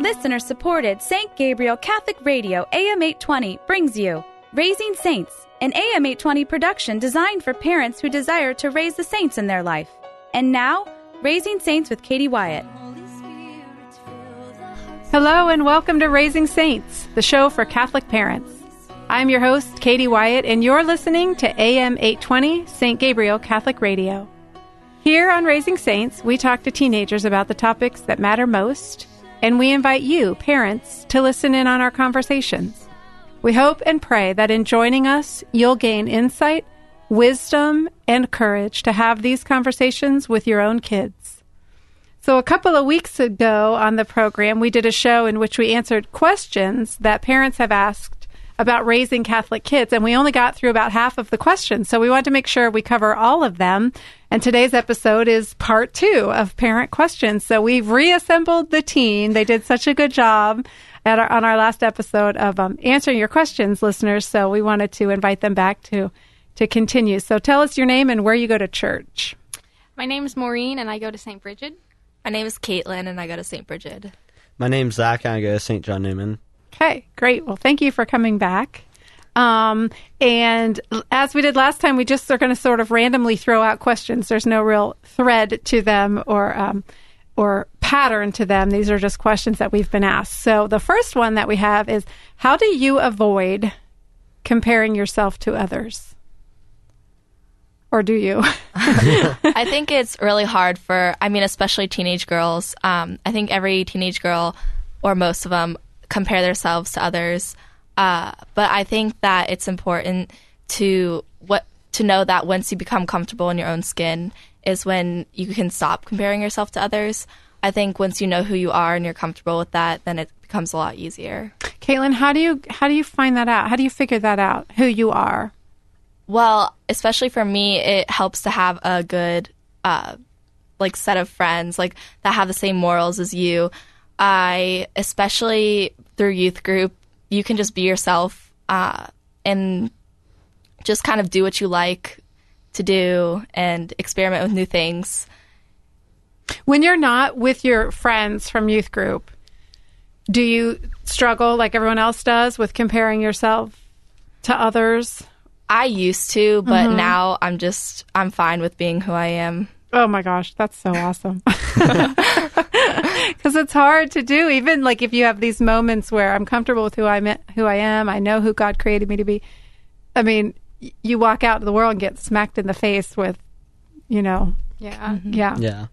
Listener supported St. Gabriel Catholic Radio AM 820 brings you Raising Saints, an AM 820 production designed for parents who desire to raise the saints in their life. And now, Raising Saints with Katie Wyatt. Hello, and welcome to Raising Saints, the show for Catholic parents. I'm your host, Katie Wyatt, and you're listening to AM 820 St. Gabriel Catholic Radio. Here on Raising Saints, we talk to teenagers about the topics that matter most, and we invite you, parents, to listen in on our conversations. We hope and pray that in joining us, you'll gain insight, wisdom, and courage to have these conversations with your own kids. So, a couple of weeks ago on the program, we did a show in which we answered questions that parents have asked about raising Catholic kids, and we only got through about half of the questions. So, we wanted to make sure we cover all of them. And today's episode is part two of parent questions. So, we've reassembled the team. They did such a good job at our, on our last episode of um, answering your questions, listeners. So, we wanted to invite them back to to continue. So, tell us your name and where you go to church. My name is Maureen, and I go to St. Brigid. My name is Caitlin, and I go to St. Brigid. My name's Zach, and I go to St. John Neumann. Okay, great. Well, thank you for coming back. Um, and as we did last time, we just are going to sort of randomly throw out questions. There's no real thread to them or um, or pattern to them. These are just questions that we've been asked. So the first one that we have is, how do you avoid comparing yourself to others? Or do you? I think it's really hard for, I mean, especially teenage girls. Um, I think every teenage girl, or most of them, compare themselves to others. Uh, but I think that it's important to what to know that once you become comfortable in your own skin is when you can stop comparing yourself to others. I think once you know who you are and you're comfortable with that, then it becomes a lot easier. Caitlin, how do you how do you find that out? How do you figure that out? Who you are? Well, especially for me, it helps to have a good uh, like set of friends like that have the same morals as you. I especially through youth group, you can just be yourself uh, and just kind of do what you like to do and experiment with new things. When you're not with your friends from youth group, do you struggle like everyone else does with comparing yourself to others? I used to, but mm-hmm. now I'm just I'm fine with being who I am. Oh my gosh, that's so awesome. Cuz it's hard to do even like if you have these moments where I'm comfortable with who I'm who I am, I know who God created me to be. I mean, you walk out to the world and get smacked in the face with you know. Yeah. Mm-hmm. Yeah. Yeah.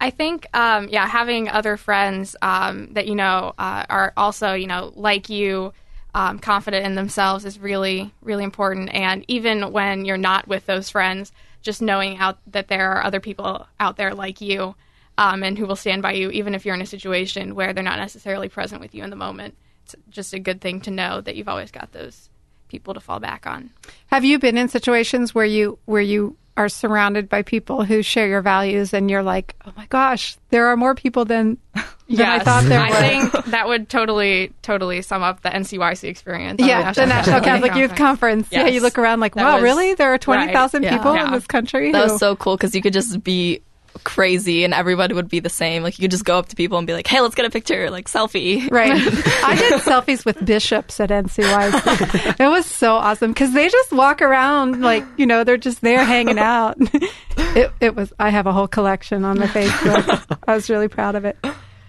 I think, um, yeah, having other friends um, that you know uh, are also, you know, like you, um, confident in themselves is really, really important. And even when you're not with those friends, just knowing out that there are other people out there like you um, and who will stand by you, even if you're in a situation where they're not necessarily present with you in the moment. It's just a good thing to know that you've always got those people to fall back on. Have you been in situations where you where you are surrounded by people who share your values and you're like, oh my gosh, there are more people than, than yes. I thought there were. I think that would totally, totally sum up the NCYC experience. Yeah, the National, Catholic, Catholic Youth Conference. Yes. Yeah, you look around like, wow, was, really? There are 20,000 right. people yeah. in this country? That who... was so cool because you could just be crazy and everybody would be the same. Like you could just go up to people and be like, "Hey, let's get a picture, like selfie." Right. I did selfies with bishops at NCYC. it was so awesome because they just walk around like you know they're just there hanging out. it it was. I have a whole collection on my Facebook. I was really proud of it.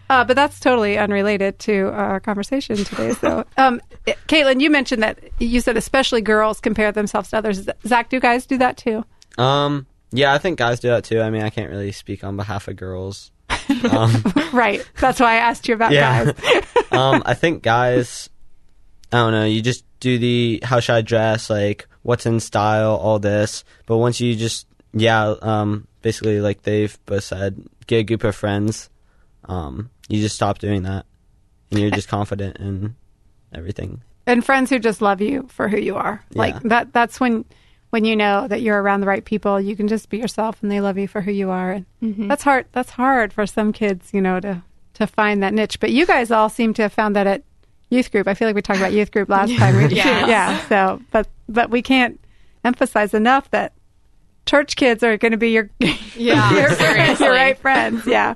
Uh, but that's totally unrelated to our conversation today. So, um, Caitlin, you mentioned that you said especially girls compare themselves to others. Zach, do guys do that too? Um, yeah, I think guys do that too. I mean, I can't really speak on behalf of girls. Um, right. That's why I asked you about yeah. guys. um, I think guys, I don't know, you just do the how should I dress, like what's in style, all this. But once you just, yeah, um, basically, like they've both said, get a group of friends, um, you just stop doing that. And you're just confident in everything. And friends who just love you for who you are. Yeah. Like that, that's when when you know that you're around the right people, you can just be yourself and they love you for who you are. And mm-hmm. that's hard. That's hard for some kids, you know, to to find that niche. But you guys all seem to have found that at youth group. I feel like we talked about youth group last time. yeah. yeah. So, but but we can't emphasize enough that church kids are going to be your yeah your, friends, your right friends. Yeah.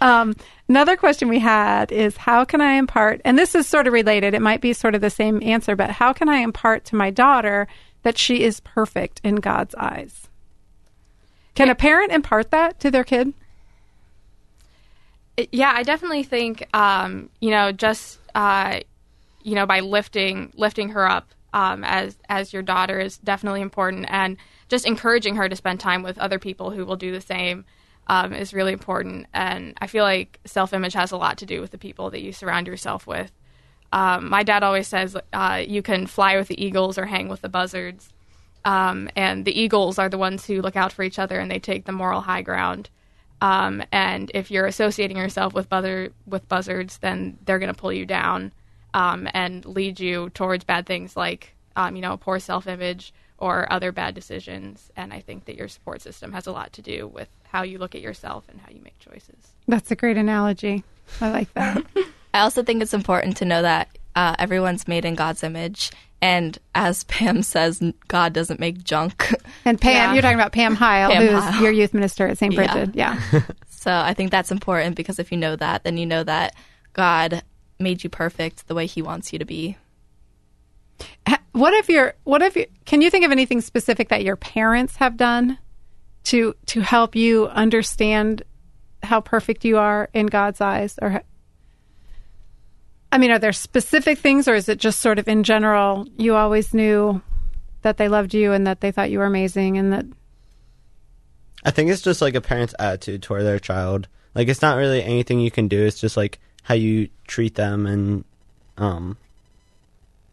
Um, Another question we had is how can I impart, and this is sort of related, it might be sort of the same answer, but how can I impart to my daughter that she is perfect in God's eyes? Can a parent impart that to their kid? Yeah, I definitely think um, you know just uh, you know by lifting lifting her up um, as as your daughter is definitely important, and just encouraging her to spend time with other people who will do the same um, is really important. And I feel like self image has a lot to do with the people that you surround yourself with. Um, my dad always says uh, you can fly with the eagles or hang with the buzzards. Um, and the eagles are the ones who look out for each other and they take the moral high ground. Um, and if you're associating yourself with buzzer with buzzards, then they're going to pull you down um, and lead you towards bad things like um, you know poor self image or other bad decisions. And I think that your support system has a lot to do with how you look at yourself and how you make choices. That's a great analogy. I like that. I also think it's important to know that uh, everyone's made in God's image. And as Pam says, God doesn't make junk. And Pam, Yeah. you're talking about Pam Heil, Pam who's Heil. your youth minister at St. Yeah. Brigid. Yeah. So I think that's important because if you know that, then you know that God made you perfect the way He wants you to be. What if your what if you can you think of anything specific that your parents have done to to help you understand how perfect you are in God's eyes or ha- I mean are there specific things or is it just sort of in general you always knew that they loved you and that they thought you were amazing and that I think it's just like a parent's attitude toward their child. Like it's not really anything you can do. It's just like how you treat them and um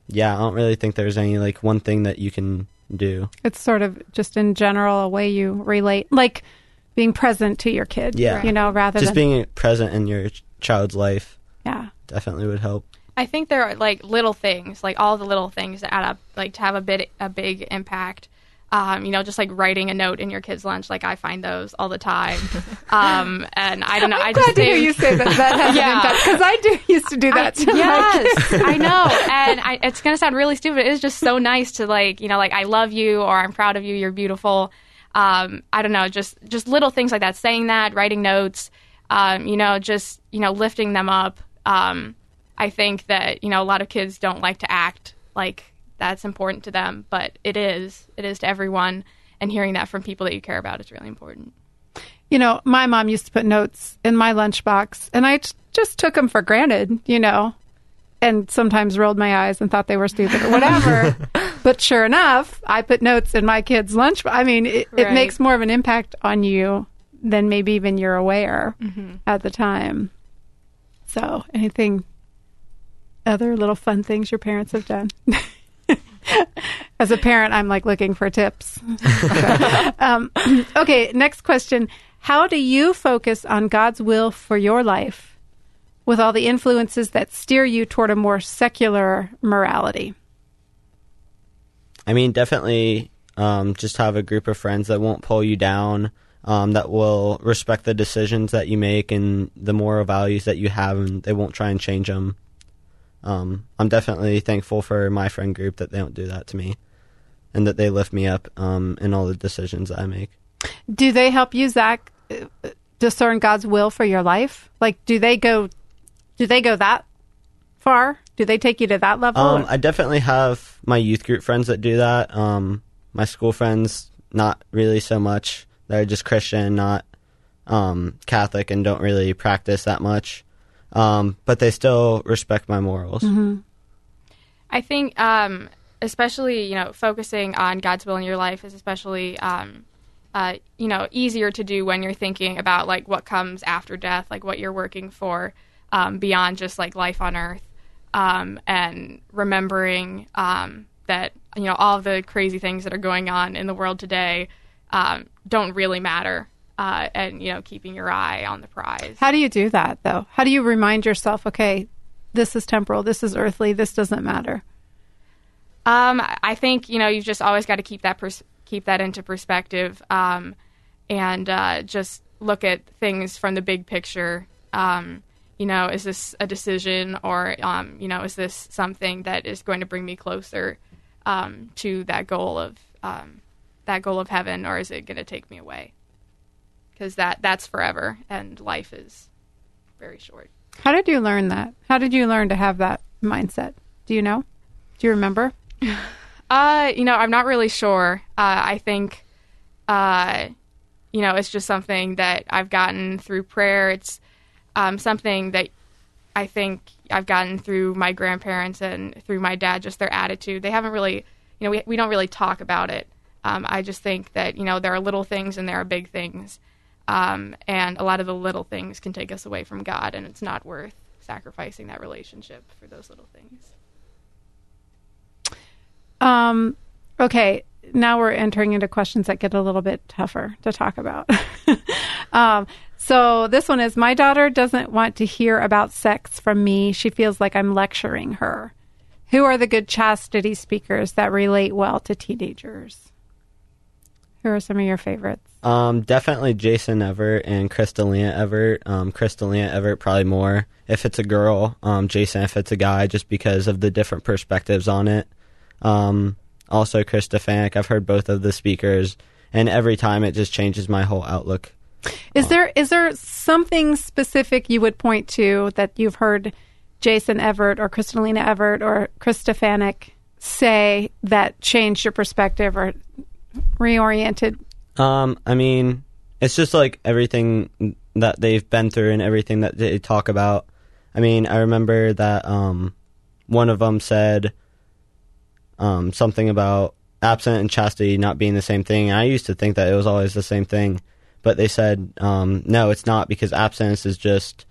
yeah, I don't really think there's any like one thing that you can do. it's sort of just in general a way you relate like being present to your kid Yeah. you know rather Just than being present in your child's life yeah definitely would help. I think there are like little things, like all the little things that add up, like to have a bit a big impact. Um, you know, just like writing a note in your kid's lunch, like I find those all the time. Um, and I don't know, I just glad to hear you say that that has Yeah. an impact because I do used to do that to my yes, I know, and I, it's gonna sound really stupid. It's just so nice to like, you know, like I love you or I'm proud of you. You're beautiful. Um, I don't know, just just little things like that. Saying that, writing notes, um, you know, just you know, lifting them up. Um, I think that you know a lot of kids don't like to act like that's important to them, but it is. It is to everyone, and hearing that from people that you care about is really important. you know, my mom used to put notes in my lunchbox, and I just took them for granted, you know, and sometimes rolled my eyes and thought they were stupid or whatever. but sure enough, I put notes in my kid's lunch. I mean, it, it makes more of an impact on you than maybe even you're aware at the time. So, anything, other little fun things your parents have done? As a parent, I'm like looking for tips. um, okay, next question. How do you focus on God's will for your life with all the influences that steer you toward a more secular morality? I mean, definitely um, just have a group of friends that won't pull you down, um, that will respect the decisions that you make and the moral values that you have, and they won't try and change them. Um, I'm definitely thankful for my friend group that they don't do that to me, and that they lift me up um, in all the decisions that I make. Do they help you, Zach, uh, discern God's will for your life? Like, do they go, do they go that far? Do they take you to that level? Um, I definitely have my youth group friends that do that. Um, my school friends, not really so much. They're just Christian, not um, Catholic, and don't really practice that much. Um, but they still respect my morals. I think, um, especially you know, focusing on God's will in your life is especially, um, uh, you know, easier to do when you're thinking about like what comes after death, like what you're working for um, beyond just like life on Earth, um, and remembering that you know all the crazy things that are going on in the world today um, don't really matter, uh, and you know, keeping your eye on the prize. How do you do that, though? How do you remind yourself, okay, this is temporal, this is earthly, this doesn't matter? Um, I think you know you've just always got to keep that pers- keep that into perspective, um, and uh, just look at things from the big picture. Um, you know, is this a decision, or um, you know, is this something that is going to bring me closer um, to that goal of um, that goal of heaven, or is it going to take me away? Because that that's forever, and life is very short. How did you learn that? How did you learn to have that mindset? Do you know? Do you remember? Uh, you know, I'm not really sure. Uh, I think, uh, you know, it's just something that I've gotten through prayer. It's um, something that I think I've gotten through my grandparents and through my dad, just their attitude. They haven't really, you know, we, we don't really talk about it. Um, I just think that, you know, there are little things and there are big things. Um, and a lot of the little things can take us away from God, and it's not worth sacrificing that relationship for those little things. Um, okay, now we're entering into questions that get a little bit tougher to talk about. um, so this one is My daughter doesn't want to hear about sex from me. She feels like I'm lecturing her. Who are the good chastity speakers that relate well to teenagers? Who are some of your favorites? Um, definitely Jason Evert and Crystalina Evert. Um, Crystalina Evert probably more if it's a girl. Um, Jason if it's a guy, just because of the different perspectives on it. Um, also Chris. I've heard both of the speakers, and every time it just changes my whole outlook. Is there is there something specific you would point to that you've heard Jason Evert or Crystalina Evert or Chris Stefanick say that changed your perspective or reoriented? Um, I mean, it's just like everything that they've been through and everything that they talk about. I mean, I remember that um, one of them said um, something about abstinent and chastity not being the same thing. And I used to think that it was always the same thing, but they said um, no, it's not because absence is just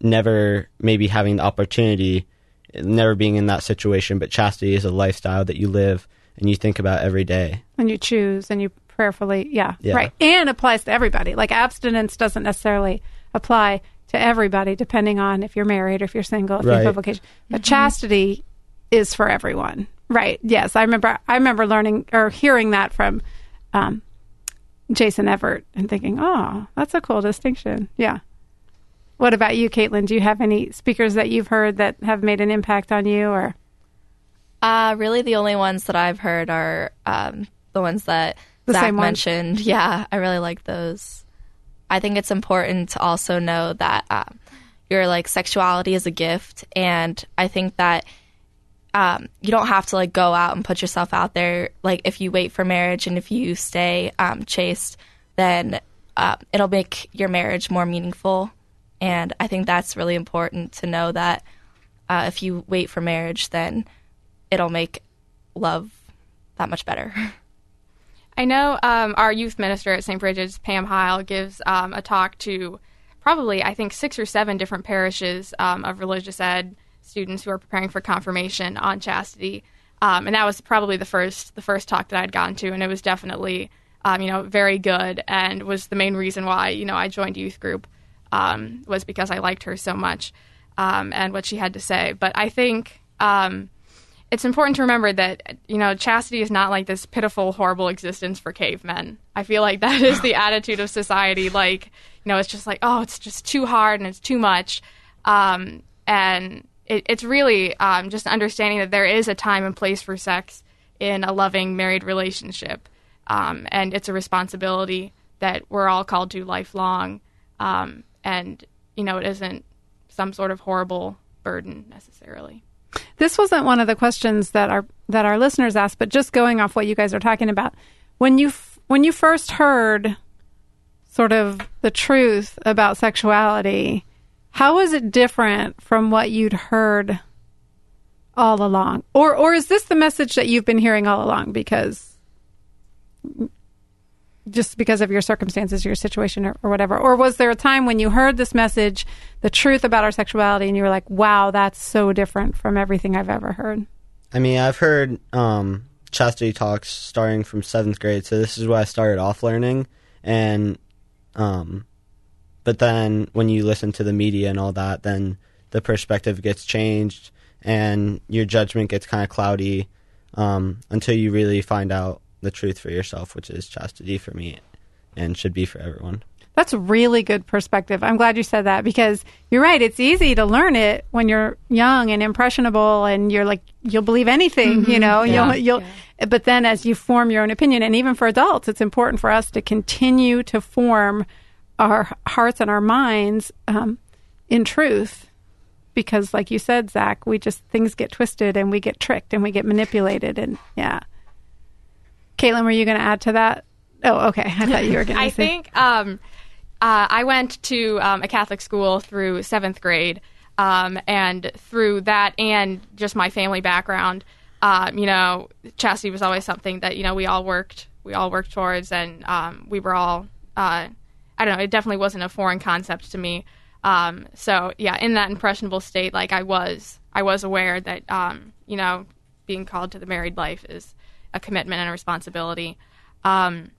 never maybe having the opportunity, never being in that situation. But chastity is a lifestyle that you live and you think about every day. And you choose and you prayerfully, yeah, Yeah. right. And applies to everybody. Like abstinence doesn't necessarily apply to everybody, depending on if you're married or if you're single, if you have a vocation. But chastity is for everyone, right? Yes, I remember. I remember learning or hearing that from um, Jason Evert and thinking, "Oh, that's a cool distinction." Yeah. What about you, Caitlin? Do you have any speakers that you've heard that have made an impact on you, or Uh, really, the only ones that I've heard are um, the ones that The Zach ones? mentioned. Yeah, I really like those. I think it's important to also know that um, your like sexuality is a gift, and I think that um, you don't have to like go out and put yourself out there. Like if you wait for marriage and if you stay um, chaste, then uh, it'll make your marriage more meaningful. And I think that's really important to know that uh, if you wait for marriage, then it'll make love that much better. I know um, our youth minister at St. Brigid's, Pam Heil, gives um, a talk to probably, I think, six or seven different parishes um, of religious ed students who are preparing for confirmation on chastity. Um, and that was probably the first the first talk that I'd gone to, and it was definitely, um, you know, very good, and was the main reason why you know I joined youth group um, was because I liked her so much and what she had to say. But I think um, it's important to remember that you know chastity is not like this pitiful horrible existence for cavemen. I feel like that is the attitude of society like you know it's just like oh it's just too hard and it's too much. Um, and it, it's really um, just understanding that there is a time and place for sex in a loving married relationship. Um, and it's a responsibility that we're all called to lifelong. Um, and you know it isn't some sort of horrible burden necessarily This wasn't one of the questions that our that our listeners asked, but just going off what you guys are talking about, when you f- when you first heard sort of the truth about sexuality, how was it different from what you'd heard all along, or or is this the message that you've been hearing all along? Because just because of your circumstances, your situation, or, or whatever? Or was there a time when you heard this message, the truth about our sexuality, and you were like, wow, that's so different from everything I've ever heard? I mean, I've heard um, chastity talks starting from seventh grade, so this is where I started off learning. And, um, but then when you listen to the media and all that, then the perspective gets changed and your judgment gets kind of cloudy um, until you really find out the truth for yourself, which is chastity for me and should be for everyone. That's a really good perspective. I'm glad you said that because you're right. It's easy to learn it when you're young and impressionable, and you're like you'll believe anything, you know. Yeah. You'll, you'll. But then, as you form your own opinion, and even for adults, it's important for us to continue to form our hearts and our minds um, in truth because like you said zach we just things get twisted and we get tricked and we get manipulated and yeah caitlin were you going to add to that oh okay i thought you were going to I think um, uh, I went to um, a Catholic school through seventh grade, um, and through that and just my family background, um, you know, chastity was always something that you know we all worked we all worked towards, and um, we were all uh, I don't know, it definitely wasn't a foreign concept to me. Um, so yeah, in that impressionable state, like I was, I was aware that um, you know being called to the married life is a commitment and a responsibility. Um,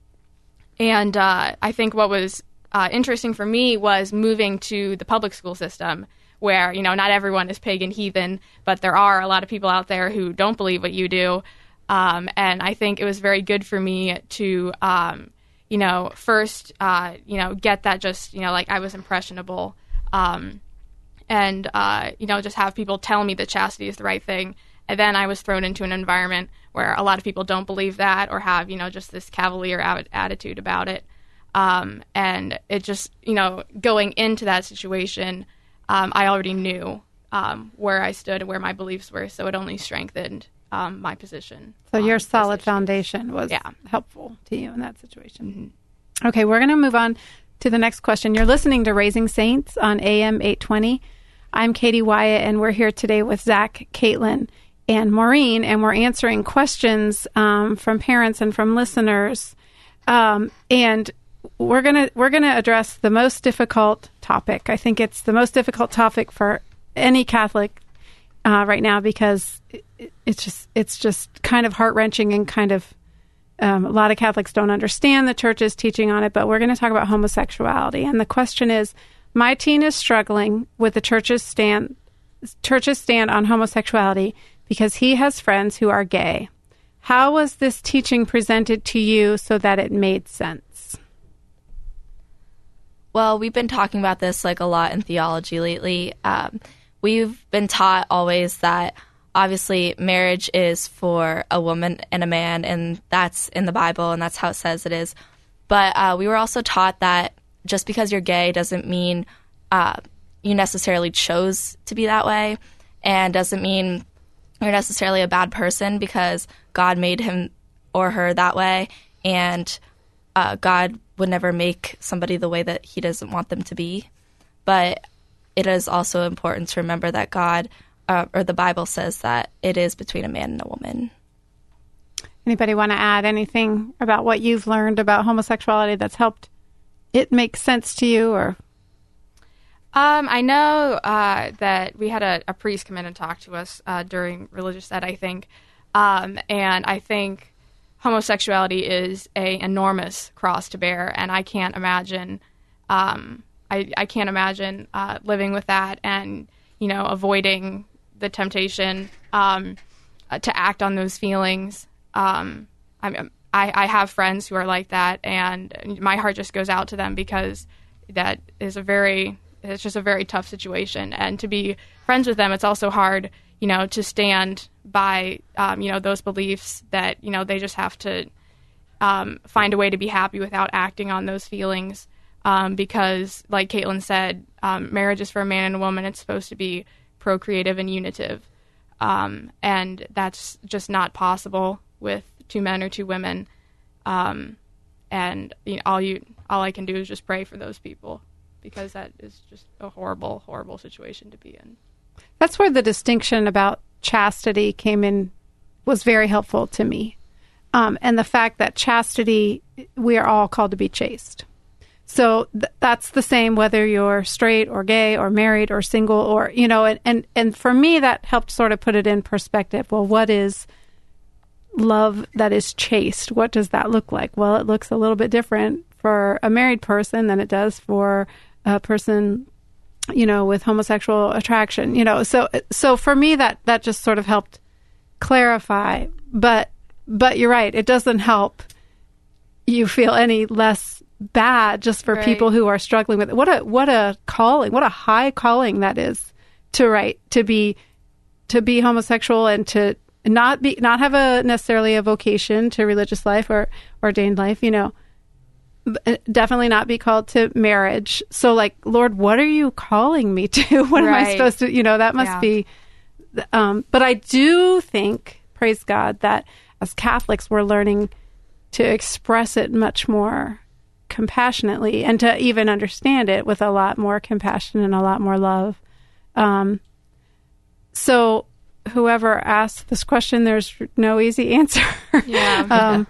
and uh, I think what was uh, interesting for me was moving to the public school system, where you know not everyone is pagan heathen, but there are a lot of people out there who don't believe what you do. Um, and I think it was very good for me to, um, you know, first, uh, you know, get that just, you know, like I was impressionable, um, and uh, you know, just have people tell me that chastity is the right thing. And then I was thrown into an environment where a lot of people don't believe that or have, you know, just this cavalier a- attitude about it. Um, and it just, you know, going into that situation, um, I already knew um, where I stood and where my beliefs were, so it only strengthened um, my position. so your solid issue. foundation was Yeah. helpful to you in that situation okay we're going to move on to the next question you're listening to raising saints on am 820 i'm katie wyatt and we're here today with zach caitlin and maureen and we're answering questions um, from parents and from listeners um, and we're gonna we're gonna address the most difficult topic. I think it's the most difficult topic for any Catholic uh, right now because it, it- it's just it's just kind of heart wrenching and kind of um, a lot of Catholics don't understand the church's teaching on it. But we're going to talk about homosexuality, and the question is: My teen is struggling with the church's stand church's stand on homosexuality because he has friends who are gay. How was this teaching presented to you so that it made sense? Well, we've been talking about this like a lot in theology lately. Um, we've been taught always that obviously marriage is for a woman and a man, and that's in the Bible, and that's how it says it is. But uh, we were also taught that just because you're gay doesn't mean uh, you necessarily chose to be that way, and doesn't mean you're necessarily a bad person because God made him or her that way, and uh, God would never make somebody the way that He doesn't want them to be. But it is also important to remember that God, uh, or the Bible says that it is between a man and a woman. Anybody want to add anything about what you've learned about homosexuality that's helped it make sense to you or Um, I know uh, that we had a, a priest come in and talk to us uh, during religious ed, I think, um, and I think homosexuality is a enormous cross to bear, and I can't imagine, um, I, I can't imagine uh, living with that and you know avoiding the temptation um, to act on those feelings. Um, I, I have friends who are like that, and my heart just goes out to them because that is a very it's just a very tough situation. And to be friends with them it's also hard you know to stand by um, you know those beliefs that you know they just have to um, find a way to be happy without acting on those feelings. Um, because like caitlin said um, marriage is for a man and a woman. It's supposed to be procreative and unitive. Um, and that's just not possible with two men or two women. Um, and you know, all you all I can do is just pray for those people because that is just a horrible, horrible situation to be in. That's where the distinction about chastity came in was very helpful to me. Um, and the fact that chastity, we are all called to be chaste. So th- that's the same whether you're straight or gay or married or single or, you know, and, and, and for me, that helped sort of put it in perspective. Well, what is love that is chaste? What does that look like? Well, it looks a little bit different for a married person than it does for a person you know with homosexual attraction you know. So so for me that that just sort of helped clarify. But but you're right. It doesn't help you feel any less bad just for Right. people who are struggling with it. What a what a calling what a high calling that is to write to be to be homosexual and to not be not have a necessarily a vocation to religious life or ordained life you know definitely not be called to marriage. So, like, Lord, what are you calling me to? what am I supposed to? You know, that must Yeah. be. Um, but I do think, praise God, that as Catholics, we're learning to express it much more compassionately and to even understand it with a lot more compassion and a lot more love. Um, so, whoever asked this question, there's no easy answer. Yeah. um,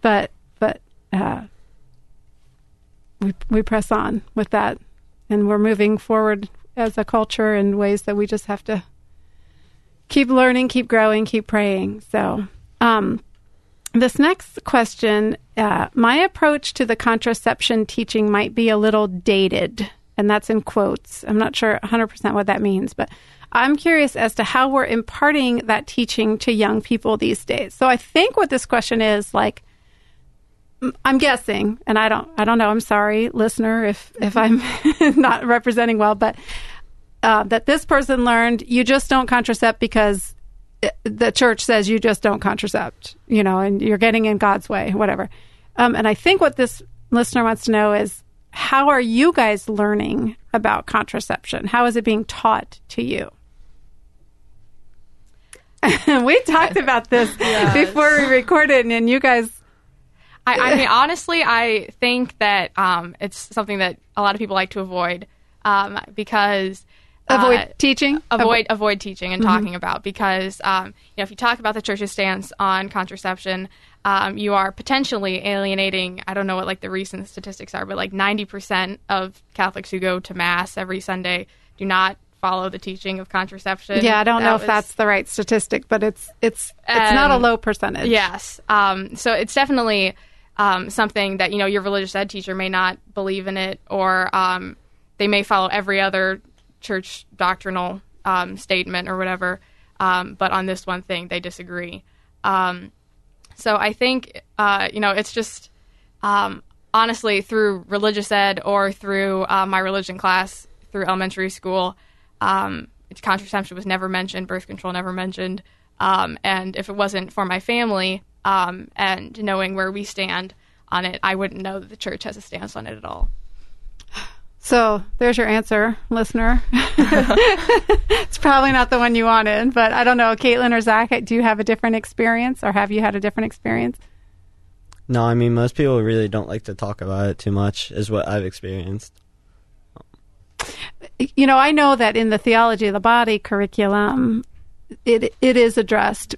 but but uh, we we press on with that, and we're moving forward as a culture in ways that we just have to keep learning, keep growing, keep praying. So, um, this next question, uh, my approach to the contraception teaching might be a little dated, and that's in quotes. I'm not sure 100% what that means, but I'm curious as to how we're imparting that teaching to young people these days. So I think what this question is like, I'm guessing, and I don't, I don't know. I'm sorry, listener, if if I'm not representing well, but uh, that this person learned you just don't contracept because i- the church says you just don't contracept, you know, and you're getting in God's way, whatever. Um, and I think what this listener wants to know is how are you guys learning about contraception? How is it being taught to you? we talked about this before we recorded, and you guys I, I mean, honestly, I think that um, it's something that a lot of people like to avoid um, because avoid uh, teaching. avoid avoid teaching and talking about because um, you know if you talk about the church's stance on contraception, um, you are potentially alienating. I don't know what like the recent statistics are, but like ninety percent of Catholics who go to mass every Sunday do not follow the teaching of contraception. Yeah, I don't know That if was- that's the right statistic, but it's it's it's not a Um, low percentage. Yes. Um, so it's definitely um, something that you know your religious ed teacher may not believe in it, or um, they may follow every other church doctrinal um, statement or whatever. Um, but on this one thing, they disagree. Um, so I think uh, you know it's just um, honestly through religious ed or through uh, my religion class through elementary school. Contraception was never mentioned, birth control never mentioned, and if it wasn't for my family um, and knowing where we stand on it, I wouldn't know that the church has a stance on it at all. So there's your answer, listener. it's probably not the one you wanted, but I don't know. Caitlin or Zach, do you have a different experience, or have you had a different experience? No, I mean most people really don't like to talk about it too much, is what I've experienced. you know, I know that in the theology of the body curriculum, it it is addressed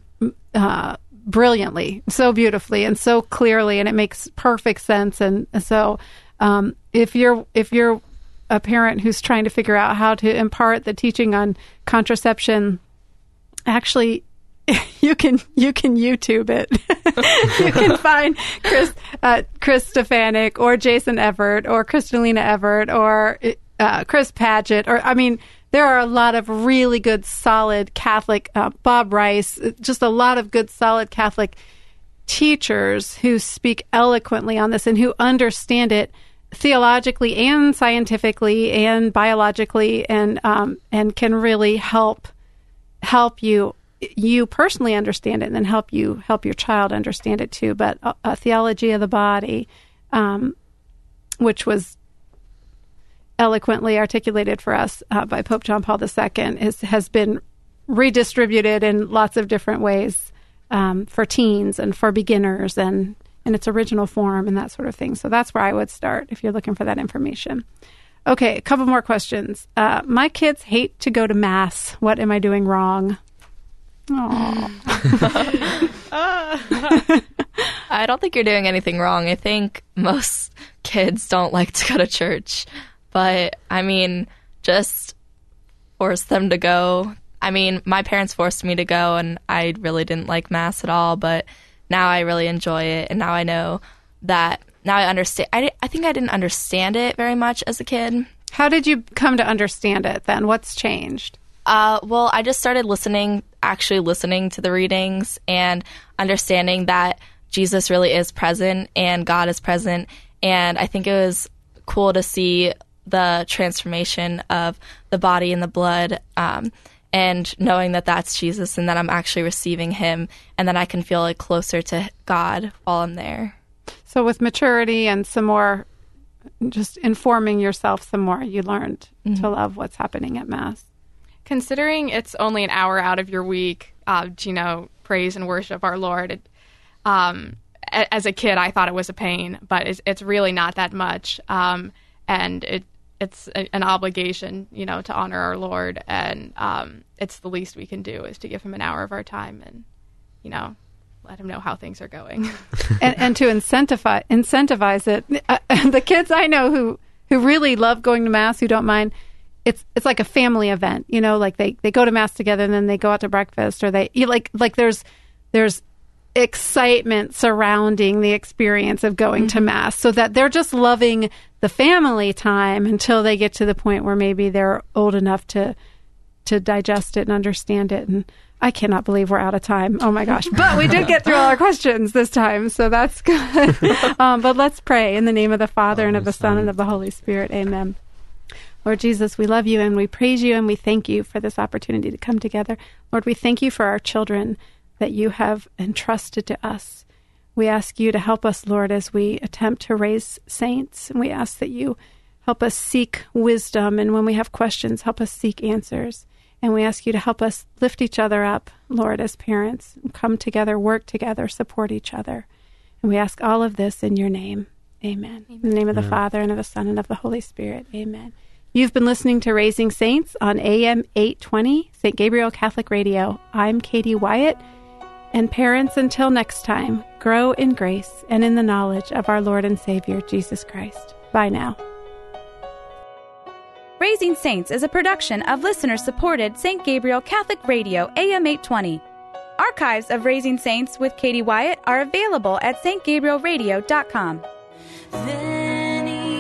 uh, brilliantly, so beautifully, and so clearly, and it makes perfect sense. And so, um, if you're if you're a parent who's trying to figure out how to impart the teaching on contraception, actually. You can you can YouTube it. you can find Chris uh, Chris Stefanick or Jason Evert or Crystalina Evert or uh, Chris Padgett or I mean there are a lot of really good solid Catholic uh, Bob Rice just a lot of good solid Catholic teachers who speak eloquently on this and who understand it theologically and scientifically and biologically and um, and can really help help you you personally understand it and then help you help your child understand it too. But a, a theology of the body um, which was eloquently articulated for us uh, by Pope John Paul II is, has been redistributed in lots of different ways um, for teens and for beginners and in its original form and that sort of thing. So that's where I would start if you're looking for that information. Okay, a couple more questions. Uh, my kids hate to go to mass. What am I doing wrong? I don't think you're doing anything wrong. I think most kids don't like to go to church. But I mean, just force them to go. I mean, my parents forced me to go, and I really didn't like Mass at all. But now I really enjoy it. And now I know that, now I understand. I, I think I didn't understand it very much as a kid. How did you come to understand it then? What's changed? Uh, well, I just started listening, actually listening to the readings and understanding that Jesus really is present and God is present. And I think it was cool to see the transformation of the body and the blood um, and knowing that that's Jesus and that I'm actually receiving him and that I can feel like closer to God while I'm there. So with maturity and some more, just informing yourself some more, you learned to love what's happening at Mass. Considering it's only an hour out of your week uh, you know, praise and worship our Lord, it, um, a- as a kid, I thought it was a pain, but it's, it's really not that much. Um, and it, it's a, an obligation, you know, to honor our Lord. And um, it's the least we can do is to give him an hour of our time and, you know, let him know how things are going. and, and to incentivize incentivize it. Uh, the kids I know who who really love going to mass, who don't mind, it's it's like a family event. You know, like they they go to mass together and then they go out to breakfast, or they you like like there's there's excitement surrounding the experience of going to mass, so that they're just loving the family time until they get to the point where maybe they're old enough to to digest it and understand it and I cannot believe we're out of time. Oh my gosh. But we did get through all our questions this time, so that's good. um, but let's pray in the name of the Father and of the Son and of the Holy Spirit. Amen. Lord Jesus, we love you and we praise you and we thank you for this opportunity to come together. Lord, we thank you for our children that you have entrusted to us. We ask you to help us, Lord, as we attempt to raise saints. And we ask that you help us seek wisdom. And when we have questions, help us seek answers. And we ask you to help us lift each other up, Lord, as parents, come together, work together, support each other. And we ask all of this in your name. Amen. In the name of the Father, and of the Son, and of the Holy Spirit. Amen. You've been listening to Raising Saints on AM 820, St. Gabriel Catholic Radio. I'm Katie Wyatt. And parents, until next time, grow in grace and in the knowledge of our Lord and Savior, Jesus Christ. Bye now. Raising Saints is a production of listener supported St. Gabriel Catholic Radio AM 820. Archives of Raising Saints with Katie Wyatt are available at stgabrielradio.com. Veni,